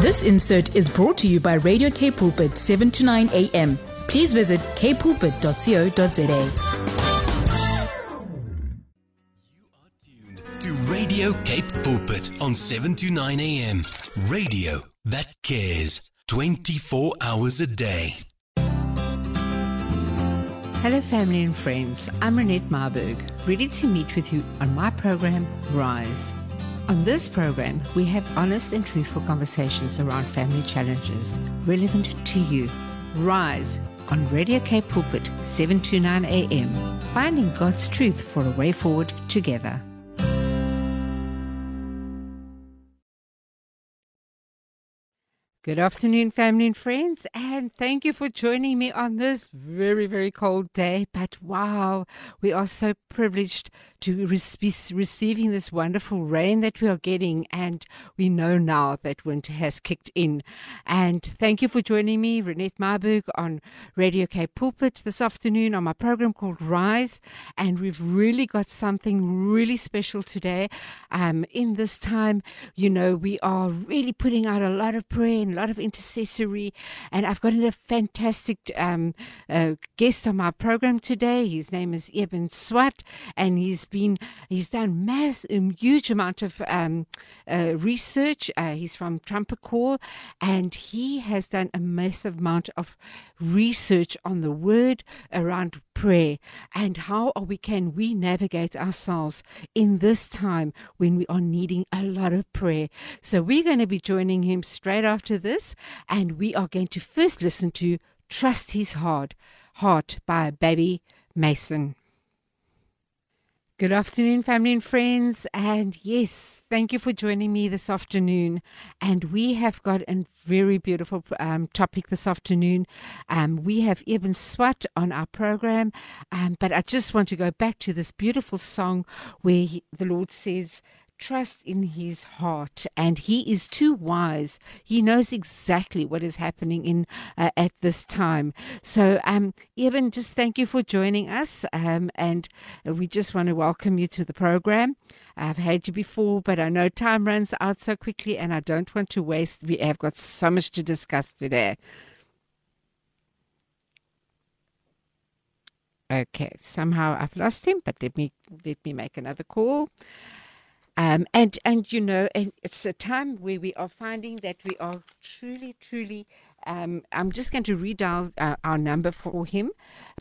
This insert is brought to you by Radio Cape Pulpit 7 to 9 a.m. Please visit kpulpit.co.za. You are tuned to Radio Cape Pulpit on 7 to 9 a.m. Radio that cares 24 hours a day. Hello, family and friends. I'm Renette Marburg, ready to meet with you on my program, Rise. On this program, we have honest and truthful conversations around family challenges relevant to you. Rise on Radio Cape Pulpit, 7 to 9 a.m. Finding God's truth for a way forward together. Good afternoon, family and friends, and thank you for joining me on this very, very cold day. But wow, we are so privileged to be receiving this wonderful rain that we are getting, and we know now that winter has kicked in. And thank you for joining me, Renette Marburg, on Radio Cape Pulpit this afternoon on my program called Rise. And we've really got something really special today. Um, in this time, you know, we are really putting out a lot of prayer and lot of intercessory. And I've got a fantastic um, uh, guest on my program today. His name is Eben Swat, and he's been he's done mass a huge amount of um, uh, research. Uh, he's from Trumpecor, and he has done a massive amount of research on the word around prayer and how are we can we navigate ourselves in this time when we are needing a lot of prayer. So we're going to be joining him straight after this, and we are going to first listen to "Trust His Heart" Heart by Babbie Mason. Good afternoon, family and friends. And yes, thank you for joining me this afternoon. And we have got a very beautiful um, topic this afternoon. Um, we have Eben Swat on our program. Um, but I just want to go back to this beautiful song where he, the Lord says, trust in his heart and he is too wise. He knows exactly what is happening in uh, at this time. So um just thank you for joining us um and we just want to welcome you to the program. I've had you before but I know time runs out so quickly and I don't want to waste we have got so much to discuss today. Okay, somehow I've lost him, but let me let me make another call. Um, and and you know, and it's a time where we are finding that we are truly, truly. Um, I'm just going to read out uh, our number for him,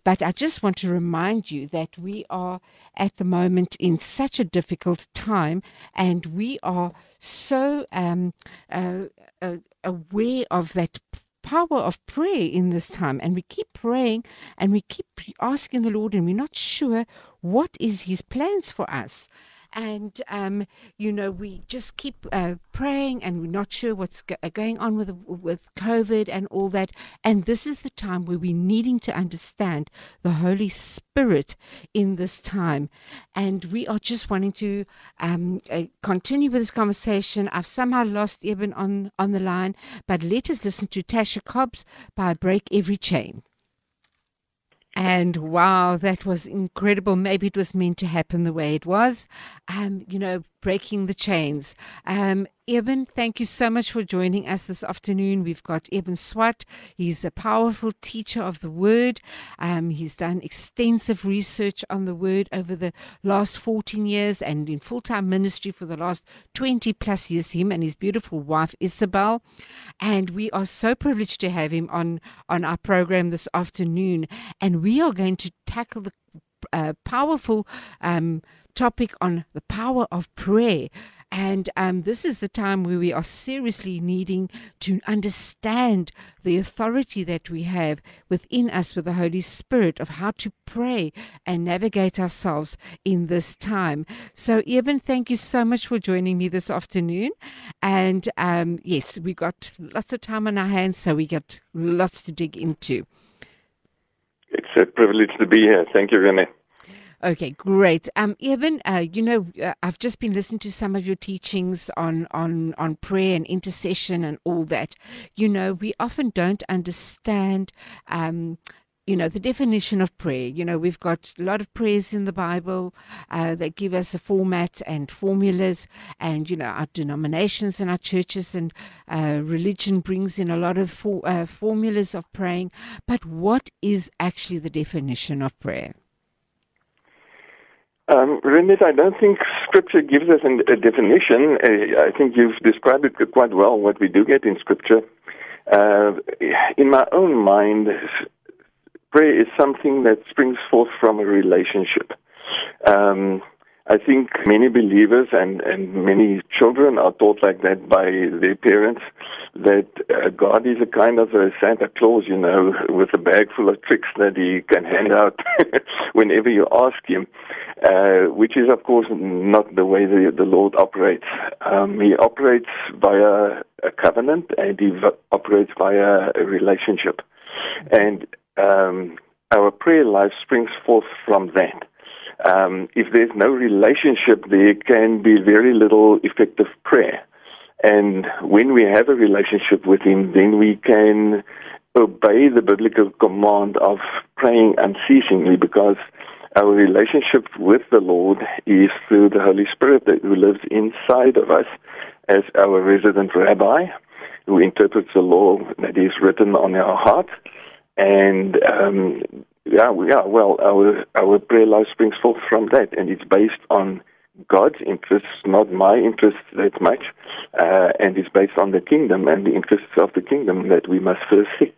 but I just want to remind you that we are at the moment in such a difficult time, and we are so um, uh, uh, aware of that power of prayer in this time and we keep praying and we keep asking the lord and we're not sure what is his plans for us and um, you know we just keep uh, praying and we're not sure what's go- uh, going on with with covid and all that. And this is the time where we're needing to understand the holy spirit in this time. And we are just wanting to um, uh, continue with this conversation. I've somehow lost eben on on the line but let us listen to tasha cobbs by break every chain and wow, that was incredible. Maybe it was meant to happen the way it was. Um, you know, breaking the chains. Um, Eben, thank you so much for joining us this afternoon. We've got Eben Swat. He's a powerful teacher of the word. Um, he's done extensive research on the word over the last 14 years and in full time ministry for the last 20 plus years, him and his beautiful wife, Isabel. And we are so privileged to have him on, on our program this afternoon. And we are going to tackle the uh, powerful um, topic on the power of prayer. And um, this is the time where we are seriously needing to understand the authority that we have within us with the Holy Spirit of how to pray and navigate ourselves in this time. So, Eben, thank you so much for joining me this afternoon. And um, yes, we got lots of time on our hands, so we got lots to dig into. It's a privilege to be here. Thank you, Renee. Okay, great. Um, Eben, uh, you know, uh, I've just been listening to some of your teachings on, on, on prayer and intercession and all that. You know, we often don't understand um, you know, the definition of prayer. You know, we've got a lot of prayers in the Bible uh, that give us a format and formulas, and you know, our denominations and our churches and uh, religion brings in a lot of for, uh, formulas of praying. But what is actually the definition of prayer? Um, Renette, I don't think Scripture gives us an, a definition. Uh, I think you've described it quite well, what we do get in Scripture. Uh, in my own mind, prayer is something that springs forth from a relationship. Um, I think many believers and, and many children are taught like that by their parents that uh, God is a kind of a Santa Claus, you know, with a bag full of tricks that he can hand out whenever you ask him, uh, which is, of course, not the way the, the Lord operates. Um, he operates via a covenant and he v- operates via a relationship. And um, our prayer life springs forth from that. Um, if there's no relationship, there can be very little effective prayer. And when we have a relationship with Him, then we can obey the biblical command of praying unceasingly because our relationship with the Lord is through the Holy Spirit that who lives inside of us as our resident rabbi who interprets the law that is written on our heart. And um, yeah, yeah. Well, our our prayer life springs forth from that, and it's based on God's interests, not my interests that much, uh, and it's based on the kingdom and the interests of the kingdom that we must first seek.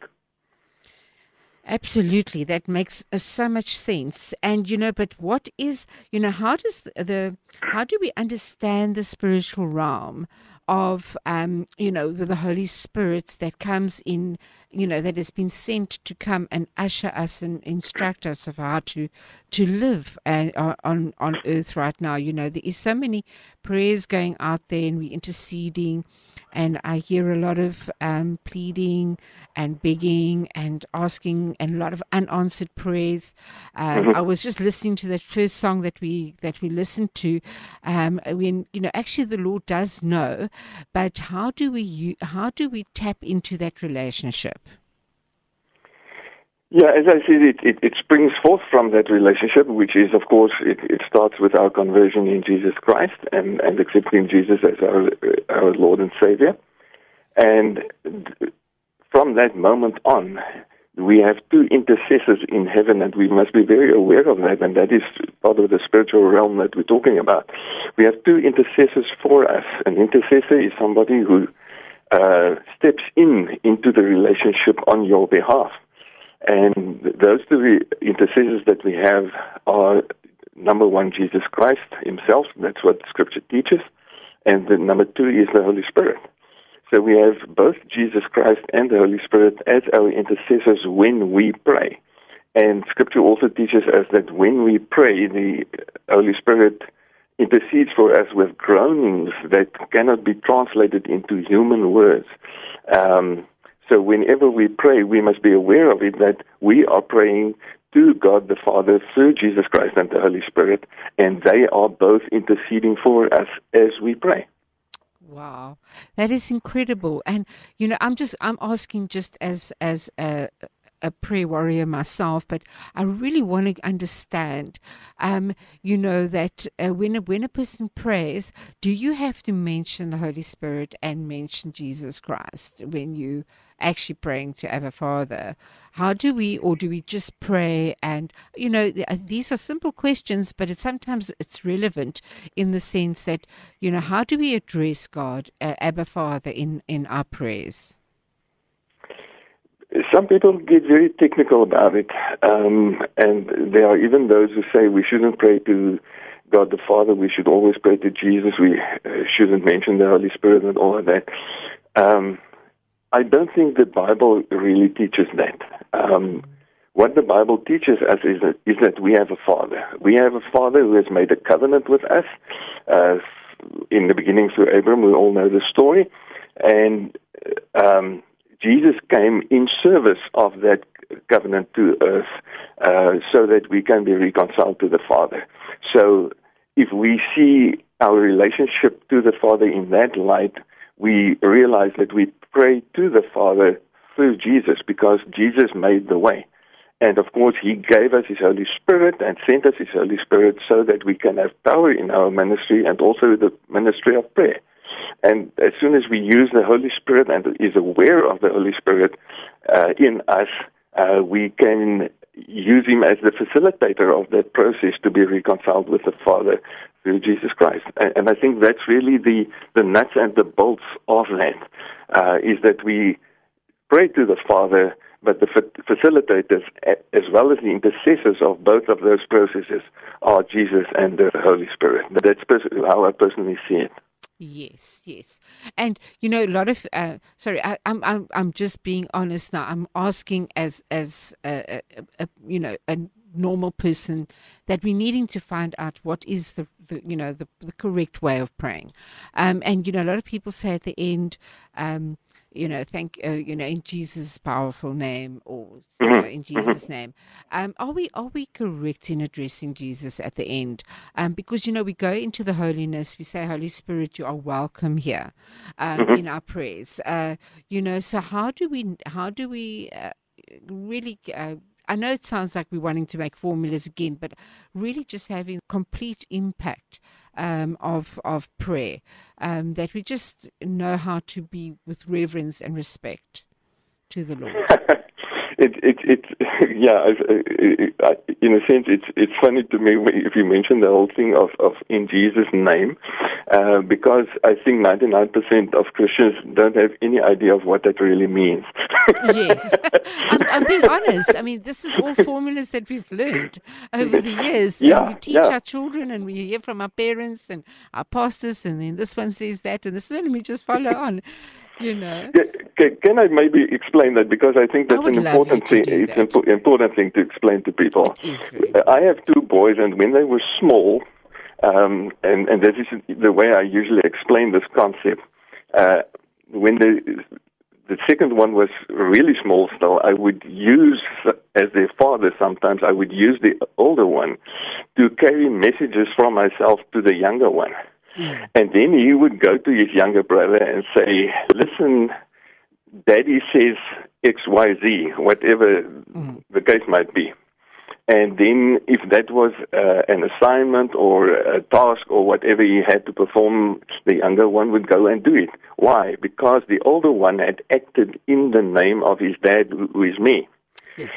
Absolutely, that makes uh, so much sense. And you know, but what is you know how does the, the how do we understand the spiritual realm of um, you know the Holy Spirit that comes in you know that has been sent to come and usher us and instruct us of how to to live and uh, on on earth right now you know there is so many prayers going out there and we're interceding and I hear a lot of um, pleading and begging and asking and a lot of unanswered prayers. Um, mm-hmm. I was just listening to that first song that we that we listened to. Um, when you know, actually, the Lord does know, but how do we how do we tap into that relationship? Yeah, as I said, it, it, it, springs forth from that relationship, which is, of course, it, it starts with our conversion in Jesus Christ and, and accepting Jesus as our, our Lord and Savior. And from that moment on, we have two intercessors in heaven, and we must be very aware of that, and that is part of the spiritual realm that we're talking about. We have two intercessors for us. An intercessor is somebody who uh, steps in into the relationship on your behalf. And those two intercessors that we have are number one, Jesus Christ himself. That's what Scripture teaches. And the number two is the Holy Spirit. So we have both Jesus Christ and the Holy Spirit as our intercessors when we pray. And Scripture also teaches us that when we pray, the Holy Spirit intercedes for us with groanings that cannot be translated into human words. Um, so whenever we pray, we must be aware of it that we are praying to God the Father through Jesus Christ and the Holy Spirit, and they are both interceding for us as we pray. Wow, that is incredible. And you know, I'm just I'm asking just as as a a prayer warrior myself, but I really want to understand, um, you know, that uh, when a, when a person prays, do you have to mention the Holy Spirit and mention Jesus Christ when you actually praying to Abba Father? How do we, or do we just pray? And you know, uh, these are simple questions, but it's sometimes it's relevant in the sense that you know, how do we address God, uh, Abba Father, in in our prayers? Some people get very technical about it, um, and there are even those who say we shouldn't pray to God the Father. We should always pray to Jesus. We uh, shouldn't mention the Holy Spirit and all of that. Um, I don't think the Bible really teaches that. Um, what the Bible teaches us is that, is that we have a Father. We have a Father who has made a covenant with us. Uh, in the beginning through Abram, we all know the story. And um, Jesus came in service of that covenant to earth uh, so that we can be reconciled to the Father. So if we see our relationship to the Father in that light, we realize that we pray to the Father through Jesus because Jesus made the way. and of course, He gave us His Holy Spirit and sent us His Holy Spirit so that we can have power in our ministry and also the ministry of prayer. And as soon as we use the Holy Spirit and is aware of the Holy Spirit uh, in us, uh, we can use Him as the facilitator of that process to be reconciled with the Father through Jesus Christ. And, and I think that's really the, the nuts and the bolts of that, uh, is that we pray to the Father, but the facilitators, as well as the intercessors of both of those processes, are Jesus and the Holy Spirit. That's how I personally see it. Yes, yes, and you know a lot of. Uh, sorry, I, am I'm I'm just being honest now. I'm asking as as a, a, a, you know a normal person that we're needing to find out what is the, the you know the, the correct way of praying, um, and you know a lot of people say at the end. Um, you know, thank uh, you know, in Jesus' powerful name, or mm-hmm. know, in mm-hmm. Jesus' name. Um, are we are we correct in addressing Jesus at the end? Um, because you know, we go into the holiness, we say, Holy Spirit, you are welcome here, um, mm-hmm. in our prayers. Uh, you know, so how do we how do we uh, really uh, I know it sounds like we're wanting to make formulas again, but really just having complete impact um, of of prayer, um, that we just know how to be with reverence and respect to the Lord. it it it yeah I, in a sense it's it's funny to me if you mention the whole thing of of in Jesus name uh, because I think 99% of Christians don't have any idea of what that really means. Yes. I'm, I'm, being honest. I mean this is all formulas that we've learned over the years. Yeah, we teach yeah. our children and we hear from our parents and our pastors and then this one says that and this one we just follow on you know. Can, can I maybe explain that because I think that's I an important thing. It's an impo- important thing to explain to people. I have two boys, and when they were small, um, and and this is the way I usually explain this concept. Uh, when the the second one was really small still, I would use, as their father sometimes, I would use the older one to carry messages from myself to the younger one. Mm. And then he would go to his younger brother and say, Listen, daddy says XYZ, whatever mm. the case might be. And then, if that was uh, an assignment or a task or whatever he had to perform, the younger one would go and do it. Why? Because the older one had acted in the name of his dad, who is me. Yes.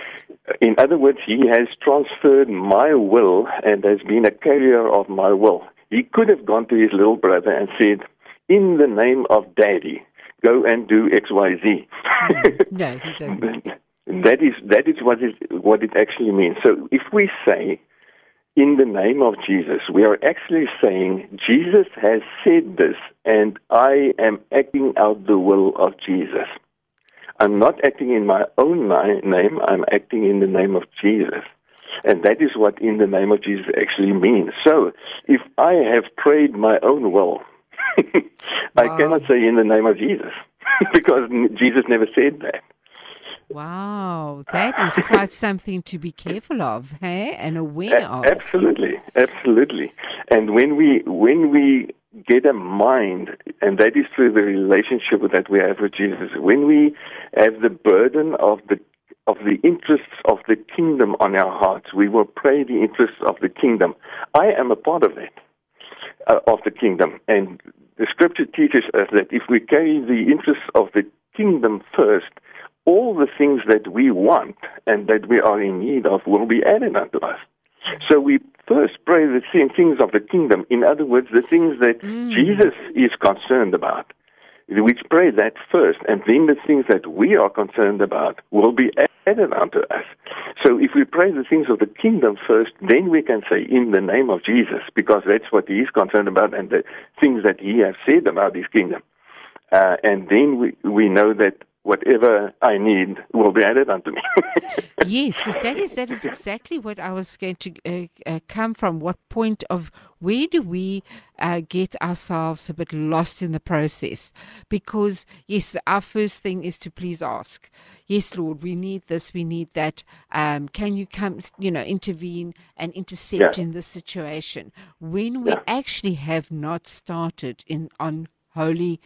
In other words, he has transferred my will and has been a carrier of my will. He could have gone to his little brother and said, In the name of daddy, go and do XYZ. Mm. no, he doesn't. that is that is what it what it actually means. So if we say in the name of Jesus, we are actually saying Jesus has said this and I am acting out the will of Jesus. I'm not acting in my own name, I'm acting in the name of Jesus. And that is what in the name of Jesus actually means. So, if I have prayed my own will, I wow. cannot say in the name of Jesus because Jesus never said that. Wow, that is quite something to be careful of, hey, and aware a- of. Absolutely, absolutely. And when we when we get a mind, and that is through the relationship that we have with Jesus, when we have the burden of the of the interests of the kingdom on our hearts. We will pray the interests of the kingdom. I am a part of it, uh, of the kingdom. And the scripture teaches us that if we carry the interests of the kingdom first, all the things that we want and that we are in need of will be added unto us. So we first pray the things of the kingdom. In other words, the things that mm. Jesus is concerned about. We pray that first, and then the things that we are concerned about will be added unto us. So if we pray the things of the kingdom first, then we can say, in the name of Jesus, because that's what he is concerned about and the things that he has said about his kingdom. Uh, and then we, we know that whatever I need will be added unto me. yes, because that is that is exactly what I was going to uh, uh, come from. What point of where do we uh, get ourselves a bit lost in the process? Because yes, our first thing is to please ask. Yes, Lord, we need this, we need that. Um, can you come, you know, intervene and intercept yeah. in this situation when we yeah. actually have not started in on holy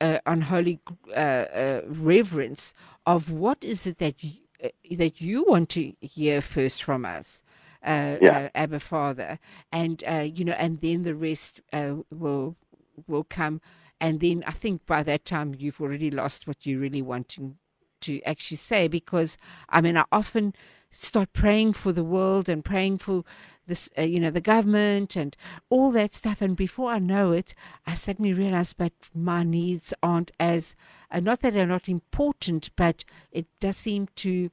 uh, unholy uh, uh, reverence of what is it that you, uh, that you want to hear first from us. Uh, Yeah. uh, Abba Father, and uh, you know, and then the rest uh, will will come, and then I think by that time you've already lost what you really wanting to actually say because I mean I often start praying for the world and praying for this uh, you know the government and all that stuff and before I know it I suddenly realize but my needs aren't as uh, not that they're not important but it does seem to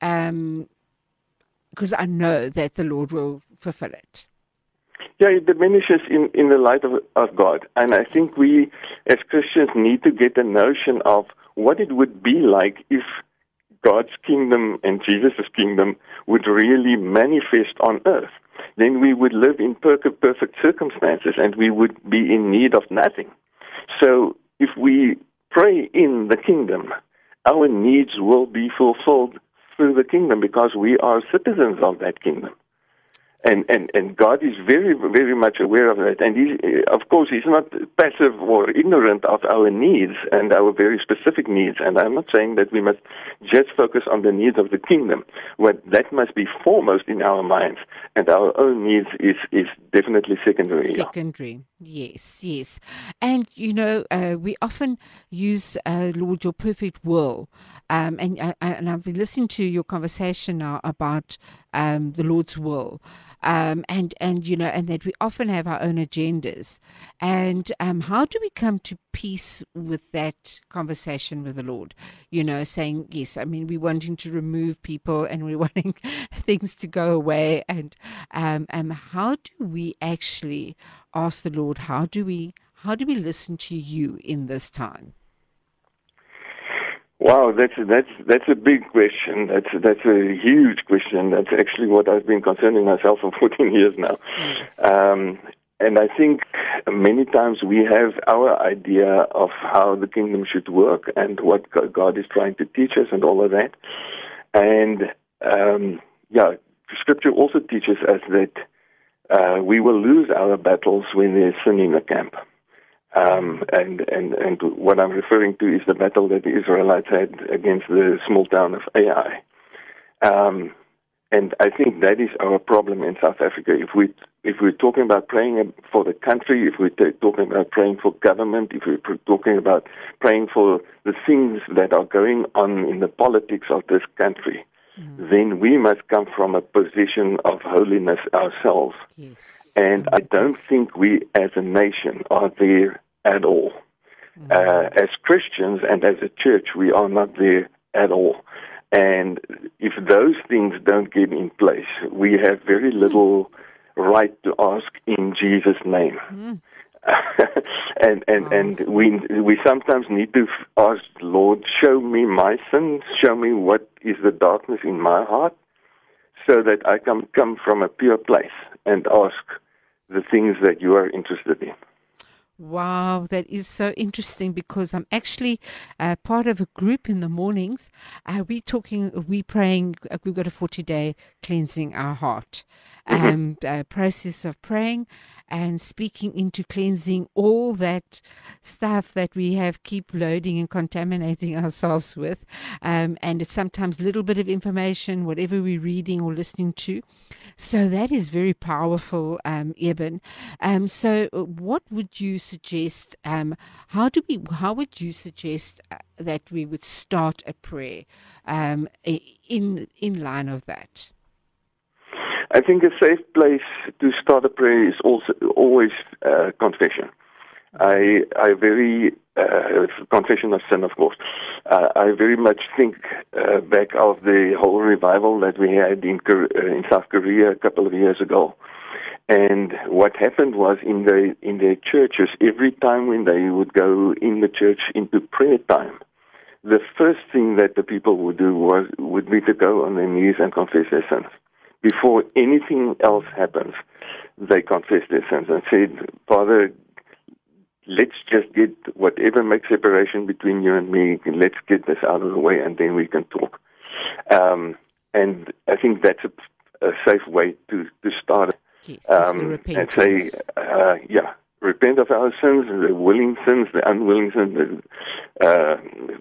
um because I know that the Lord will fulfill it. Yeah, it diminishes in, in the light of, of God. And I think we, as Christians, need to get a notion of what it would be like if God's kingdom and Jesus' kingdom would really manifest on earth. Then we would live in perfect, circumstances and we would be in need of nothing. So if we pray in the kingdom, our needs will be fulfilled through the kingdom because we are citizens of that kingdom and and and God is very very much aware of that. And he, of course, He's not passive or ignorant of our needs and our very specific needs. And I'm not saying that we must just focus on the needs of the kingdom. What that must be foremost in our minds, and our own needs is is definitely secondary. Secondary, yes, yes. And you know, uh, we often use, uh, Lord, your perfect will. Um, and, uh, and I've been listening to your conversation now about um, the Lord's will. Um, and, and, you know, and that we often have our own agendas. And um, how do we come to peace with that conversation with the Lord? You know, saying, yes, I mean, we're wanting to remove people and we're wanting things to go away. And um, um, how do we actually ask the Lord, how do we, how do we listen to you in this time? Wow, that's that's that's a big question. That's that's a huge question. That's actually what I've been concerning myself for 14 years now. Um, and I think many times we have our idea of how the kingdom should work and what God is trying to teach us and all of that. And um, yeah, Scripture also teaches us that uh, we will lose our battles when there's sin in the camp. Um, and, and, and what I'm referring to is the battle that the Israelites had against the small town of Ai. Um, and I think that is our problem in South Africa. If we if we're talking about praying for the country, if we're t- talking about praying for government, if we're talking about praying for the things that are going on in the politics of this country, Mm. then we must come from a position of holiness ourselves. Yes. And I don't think we as a nation are there at all. Mm. Uh, as Christians and as a church, we are not there at all. And if those things don't get in place, we have very little mm. right to ask in Jesus' name. and and and we we sometimes need to ask Lord, show me my sins, show me what is the darkness in my heart, so that I can come from a pure place and ask the things that you are interested in. Wow, that is so interesting because I'm actually uh, part of a group in the mornings. Uh, we talking, we praying. Uh, we've got a 40 day cleansing our heart um, uh, process of praying and speaking into cleansing all that stuff that we have keep loading and contaminating ourselves with. Um, and it's sometimes little bit of information, whatever we're reading or listening to. So that is very powerful, um, Eben. Um, so uh, what would you suggest? Um, how do we? How would you suggest uh, that we would start a prayer um, in in line of that? I think a safe place to start a prayer is also always uh, confession. I I very uh, confession of sin, of course. Uh, I very much think uh, back of the whole revival that we had in uh, in South Korea a couple of years ago. And what happened was in the in their churches, every time when they would go in the church into prayer time, the first thing that the people would do was would be to go on their knees and confess their sins. Before anything else happens, they confess their sins and said, Father, let's just get whatever makes separation between you and me, let's get this out of the way and then we can talk. Um, and I think that's a, a safe way to, to start Yes, um, and say, uh, yeah, repent of our sins, the willing sins, the unwilling sins, the uh,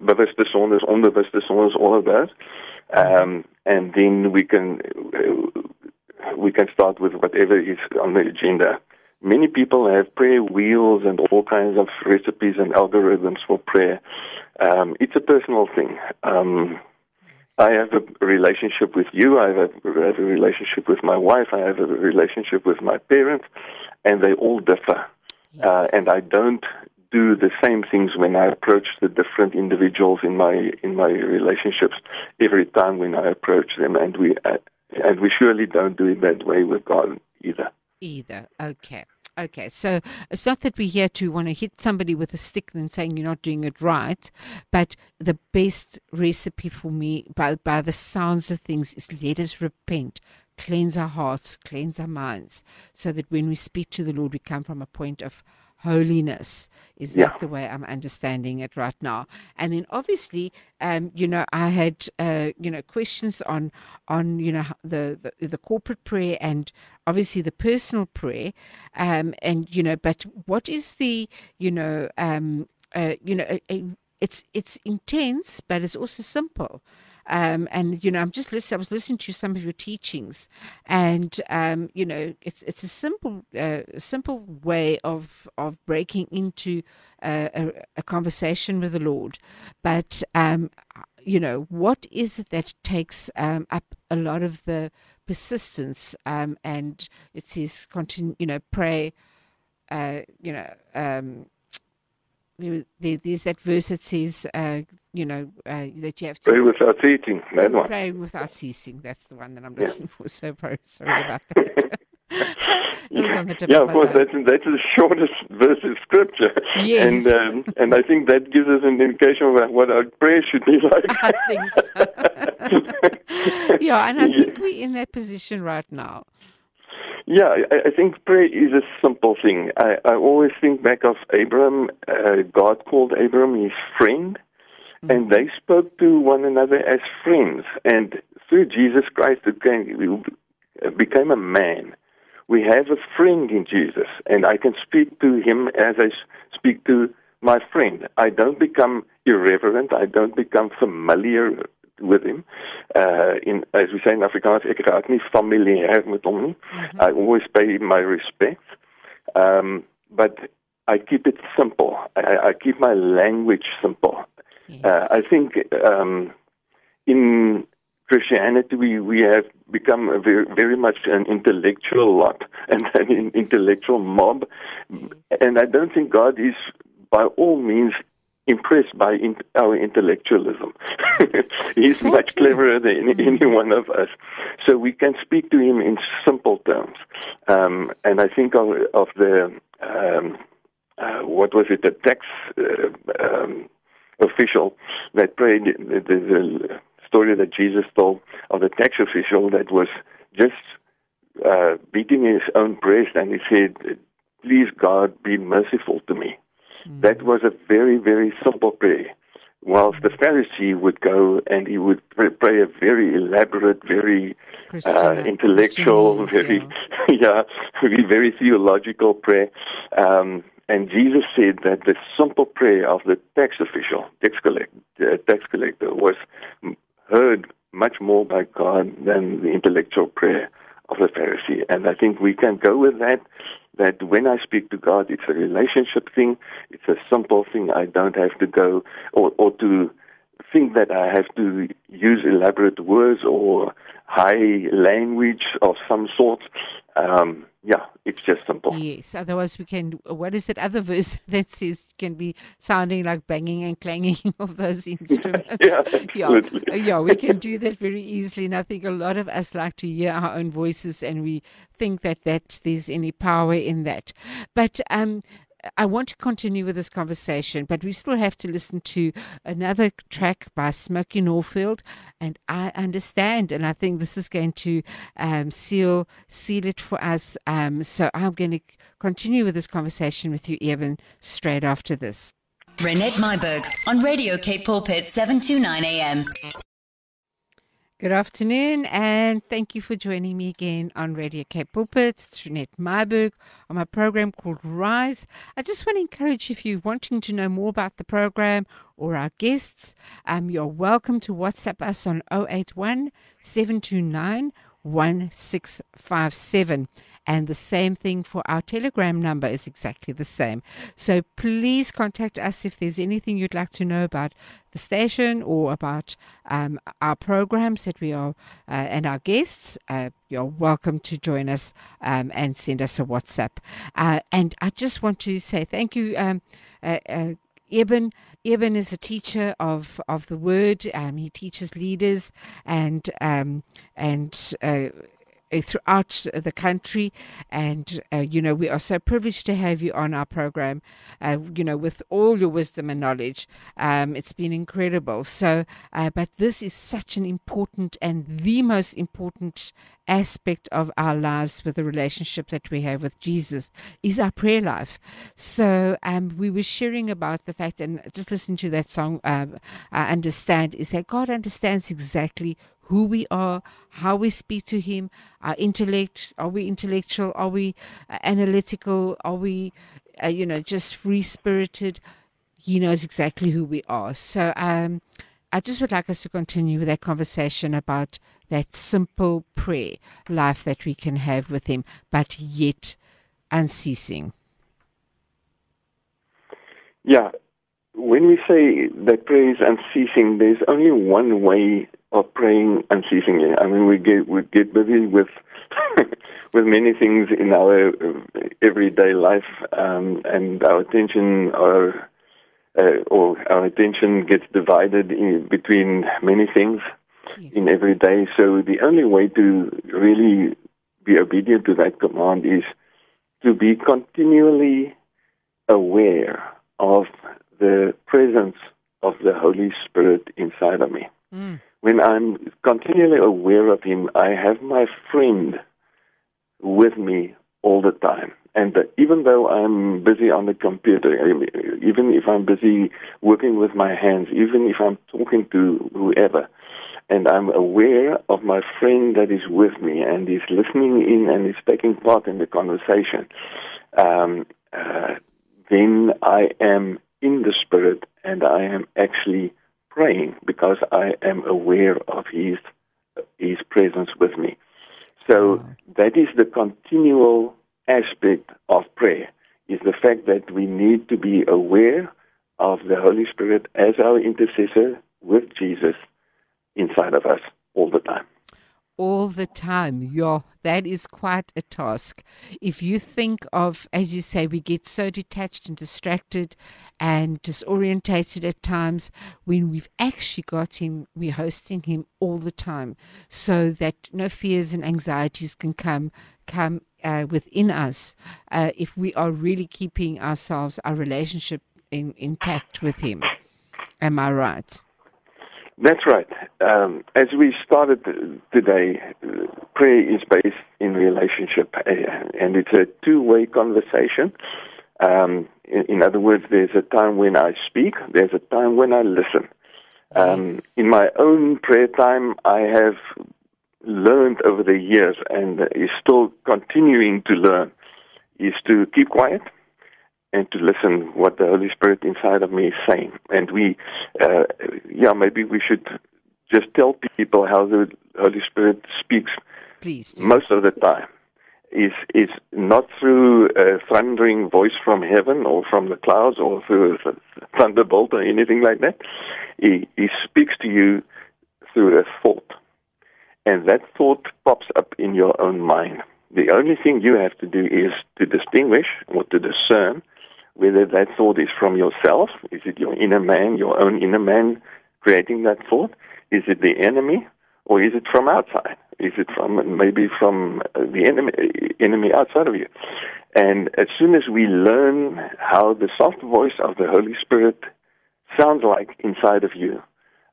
bewuste sondes, onbewuste sondes, all of that. Um, and then we can uh, we can start with whatever is on the agenda. Many people have prayer wheels and all kinds of recipes and algorithms for prayer. Um, it's a personal thing. Um, I have a relationship with you. I have a, I have a relationship with my wife. I have a relationship with my parents, and they all differ. Yes. Uh, and I don't do the same things when I approach the different individuals in my in my relationships every time when I approach them, and we uh, and we surely don't do it that way with God either. Either, okay. Okay, so it's not that we're here to want to hit somebody with a stick and saying you're not doing it right, but the best recipe for me, by, by the sounds of things, is let us repent, cleanse our hearts, cleanse our minds, so that when we speak to the Lord, we come from a point of holiness. Is yeah. that the way I'm understanding it right now? And then obviously, um, you know, I had uh, you know questions on on you know the, the, the corporate prayer and obviously the personal prayer, um, and you know, but what is the you know um, uh, you know. A, a, it's it's intense, but it's also simple. Um, and you know, I'm just listening. I was listening to some of your teachings, and um, you know, it's it's a simple uh, simple way of of breaking into a, a, conversation with the Lord. But um, you know, what is it that takes um, up a lot of the persistence? Um, and it says, continue, you know, pray. Uh, you know, um, there's that verse that says, uh, you know, uh, that you have to pray without ceasing. That one. Pray without ceasing. That's the one that I'm looking yeah. for. So sorry about that. yeah, of course, that's, that's the shortest verse in Scripture. Yes. And, um, and I think that gives us an indication of what our prayer should be like. I think so. yeah, and I think we're in that position right now. Yeah, I, I think prayer is a simple thing. I, I always think back of Abram. Uh, God called Abram his friend, mm-hmm. and they spoke to one another as friends. And through Jesus Christ, it came, became a man. We have a friend in Jesus, and I can speak to him as I speak to my friend. I don't become irreverent. I don't become familiar with him. Uh, in, as we say in Afrikaans, ek raak nie familier met hom nie. Mm-hmm. I always pay my respect. Um, but I keep it simple. I, I keep my language simple. Yes. Uh, I think um, in Christianity we, we have become very, very much an intellectual lot and an intellectual mob. And I don't think God is by all means impressed by in, our intellectualism. He's so much cleverer than mm-hmm. any one of us. So we can speak to him in simple terms. Um, and I think of, of the, um, uh, what was it, the tax uh, um, official that prayed, the, the, the, story that Jesus told of the tax official that was just uh, beating his own breast and he said, Please, God, be merciful to me. Mm. That was a very, very simple prayer. Whilst the Pharisee would go and he would pray a very elaborate, very uh, intellectual, very, yeah. yeah, very theological prayer. Um, and Jesus said that the simple prayer of the tax official, tax, collect, uh, tax collector, was heard much more by God than the intellectual prayer of the Pharisee. And I think we can go with that that when I speak to God, it's a relationship thing. It's a simple thing. I don't have to go or, or to think that I have to use elaborate words or high language of some sort. Um, yeah, it's just simple. Yes, otherwise we can. What is that other verse that says can be sounding like banging and clanging of those instruments? yeah. Yeah, yeah, we can do that very easily. And I think a lot of us like to hear our own voices, and we think that that there's any power in that. But um, I want to continue with this conversation, but we still have to listen to another track by Smokie Norful, And I understand, and I think this is going to um, seal seal it for us. Um, so I'm going to continue with this conversation with you, Eben, straight after this. Renette Myberg on Radio Cape Pulpit, 729 AM. Good afternoon, and thank you for joining me again on Radio Cape Pulpit. It's Renette Myburg on my program called Rise. I just want to encourage if you're wanting to know more about the program or our guests, um, you're welcome to WhatsApp us on 081 729 1657. And the same thing for our Telegram number is exactly the same. So please contact us if there's anything you'd like to know about the station or about um, our programs that we are uh, and our guests. Uh, you're welcome to join us um, and send us a WhatsApp. Uh, and I just want to say thank you. Um, uh, uh, Eben, Eben is a teacher of, of the word. Um, he teaches leaders and um, and uh, throughout the country. And, uh, you know, we are so privileged to have you on our program, uh, you know, with all your wisdom and knowledge. Um, it's been incredible. So, uh, but this is such an important and the most important aspect of our lives with the relationship that we have with Jesus is our prayer life. So um, we were sharing about the fact, and just listen to that song, um, I understand, is that God understands exactly who we are, how we speak to Him, our intellect. Are we intellectual? Are we uh, analytical? Are we, uh, you know, just free spirited? He knows exactly who we are. So, um, I just would like us to continue with that conversation about that simple prayer life that we can have with Him, but yet unceasing. Yeah. When we say that prayer is unceasing, there's only one way of praying unceasingly. I mean, we get we get busy with with many things in our uh, everyday life, um, and our attention our uh, or our attention gets divided in, between many things yes. in every day. So the only way to really be obedient to that command is to be continually aware of the presence of the Holy Spirit inside of me. Mm when I'm continually aware of Him, I have my friend with me all the time. And uh, even though I'm busy on the computer, even if I'm busy working with my hands, even if I'm talking to whoever, and I'm aware of my friend that is with me and is listening in and is taking part in the conversation, um, uh, then I am in the Spirit and I am actually praying because I am aware of His His presence with me. So that is the continual aspect of prayer. Is the fact that we need to be aware of the Holy Spirit as our intercessor with Jesus inside of us all the time all the time. Yeah, that is quite a task. If you think of, as you say, we get so detached and distracted and disorientated at times when we've actually got him, we're hosting him all the time so that no fears and anxieties can come come uh, within us uh, if we are really keeping ourselves, our relationship in, intact with him. Am I right? That's right. Um, as we started today, prayer is based in relationship, uh, and it's a two-way conversation. Um, in, in, other words, there's a time when I speak, there's a time when I listen. Um, in my own prayer time, I have learned over the years, and is still continuing to learn, is to keep quiet and to listen what the Holy Spirit inside of me is saying. And we, uh, yeah, maybe we should just tell people how the Holy Spirit speaks. Please. Do. Most of the time is is not through a thundering voice from heaven or from the clouds or through a thunderbolt or anything like that. He, he speaks to you through a thought, and that thought pops up in your own mind. The only thing you have to do is to distinguish or to discern whether that thought is from yourself, is it your inner man, your own inner man creating that thought? Is it the enemy, or is it from outside? Is it from maybe from uh, the enemy, enemy outside of you? And as soon as we learn how the soft voice of the Holy Spirit sounds like inside of you,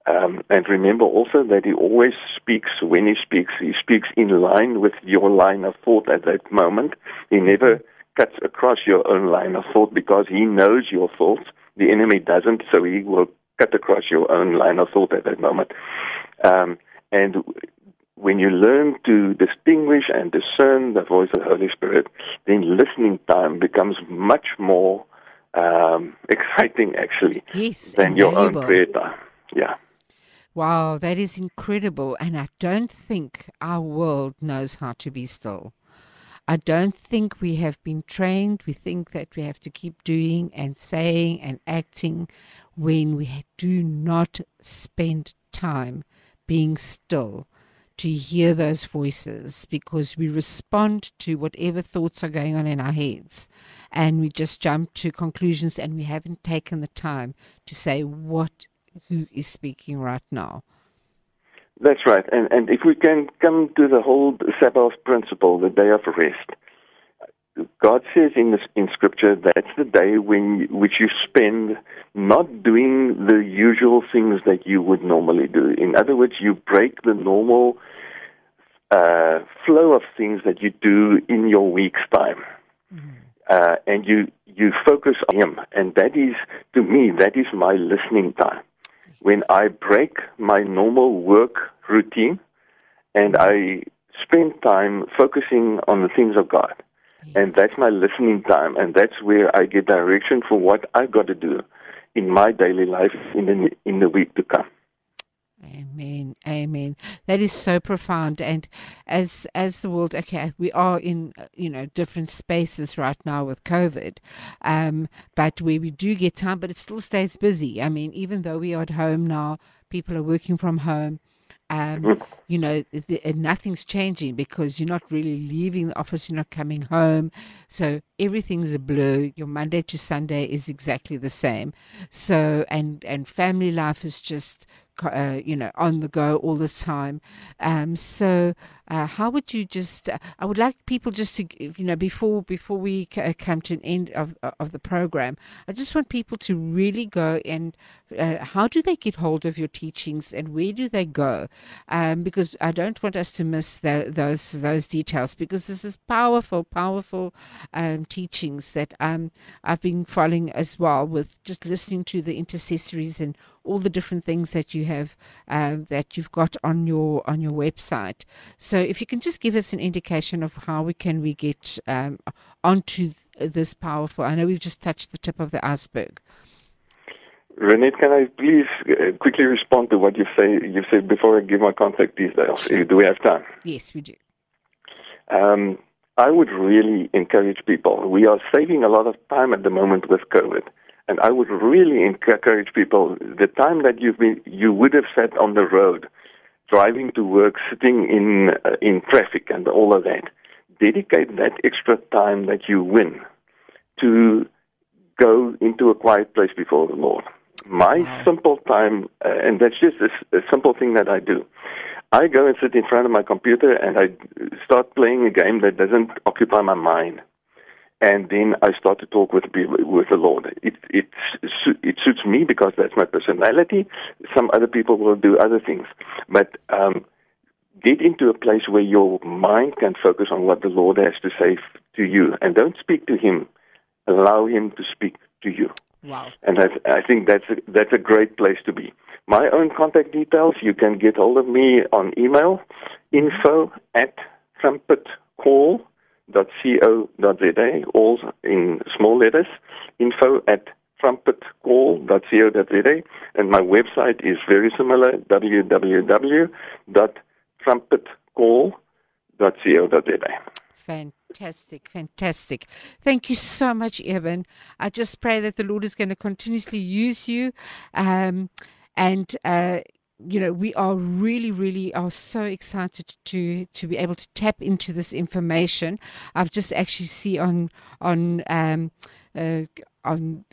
um, and remember also that He always speaks when He speaks. He speaks in line with your line of thought at that moment. He never cuts across your own line of thought because he knows your thoughts. The enemy doesn't, so he will cut across your own line of thought at that moment. Um, And when you learn to distinguish and discern the voice of the Holy Spirit, then listening time becomes much more um, exciting, actually, Yes, than your own prayer time. Yeah. Wow, that is incredible. And I don't think our world knows how to be still. I don't think we have been trained. We think that we have to keep doing and saying and acting when we do not spend time being still to hear those voices because we respond to whatever thoughts are going on in our heads and we just jump to conclusions and we haven't taken the time to say what who is speaking right now. That's right. And, and if we can come to the whole Sabbath principle, the day of rest, God says in, this, in Scripture that's the day when which you spend not doing the usual things that you would normally do. In other words, you break the normal uh, flow of things that you do in your week's time, uh, and you you focus on Him. And that is, to me, that is my listening time. When I break my normal work routine, and I spend time focusing on the things of God. And that's my listening time, and that's where I get direction for what I've got to do in my daily life in the in the week to come. Amen. Amen. That is so profound. And as as the world, okay, we are in uh, you know different spaces right now with COVID, um, but where we do get time, but it still stays busy. I mean, even though we are at home now, people are working from home. Um, you know, the, nothing's changing because you're not really leaving the office, you're not coming home. So everything's a blur. Your Monday to Sunday is exactly the same. So, and, and family life is just, uh, you know, on the go all the time. Um, so, uh, how would you just? Uh, I would like people just to, you know, before before we c- uh, come to an end of of the program, I just want people to really go and uh, how do they get hold of your teachings and where do they go? Um, because I don't want us to miss tho- those those details because this is powerful, powerful um, teachings that um, I've been following as well with just listening to the intercessories and all the different things that you have um, that you've got on your on your website. So if you can just give us an indication of how we can we get um, onto this powerful. I know we've just touched the tip of the iceberg. Renette, can I please uh, quickly respond to what you say? You said before I give my contact details. Sure. Do we have time? Yes, we do. Um, I would really encourage people. We are saving a lot of time at the moment with COVID, and I would really encourage people. The time that you've been, you would have sat on the road, driving to work, sitting in uh, in traffic, and all of that. Dedicate that extra time that you win to go into a quiet place before the Lord. My Wow. simple time, uh, and that's just a, a simple thing that I do. I go and sit in front of my computer and I start playing a game that doesn't occupy my mind. And then I start to talk with people, with the Lord. It it it suits me because that's my personality. Some other people will do other things, but um, get into a place where your mind can focus on what the Lord has to say to you, and don't speak to Him. Allow Him to speak to you. Wow. And I, I think that's a, that's a great place to be. My own contact details, you can get hold of me on email, info at trumpetcall.co.za, all in small letters, info at trumpetcall.co.za, and my website is very similar, www.trumpetcall.co.za. Fantastic, fantastic. Thank you so much, Eben. I just pray that the Lord is going to continuously use you. Um, and, uh, you know, we are really, really are so excited to to be able to tap into this information. I've just actually see on on um, uh, on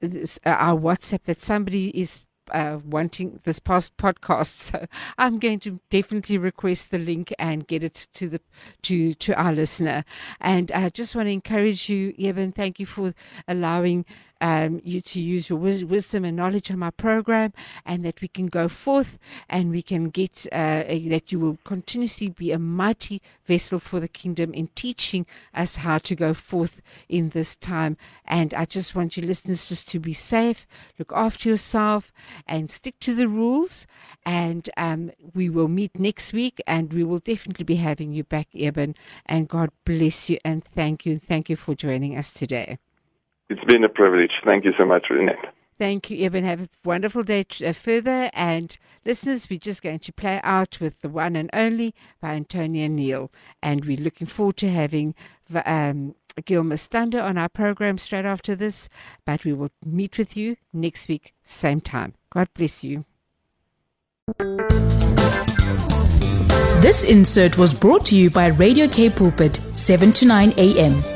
this, uh, our WhatsApp that somebody is uh, wanting this past podcast. So I'm going to definitely request the link and get it to the to to our listener. And I just want to encourage you, Eben. Thank you for allowing um, you to use your wis- wisdom and knowledge on my program, and that we can go forth and we can get uh, that you will continuously be a mighty vessel for the kingdom in teaching us how to go forth in this time. And I just want you listeners just to be safe, look after yourself, and stick to the rules. And um, we will meet next week, and we will definitely be having you back, Eben. And God bless you and thank you. Thank you for joining us today. It's been a privilege. Thank you so much, Renette. Thank you, Eben. Have a wonderful day uh, further. And listeners, we're just going to play out with the one and only by Antonia Neal. And we're looking forward to having um, Gilmer Stunder on our program straight after this. But we will meet with you next week, same time. God bless you. This insert was brought to you by Radio Cape Pulpit, 7 to 9 a.m.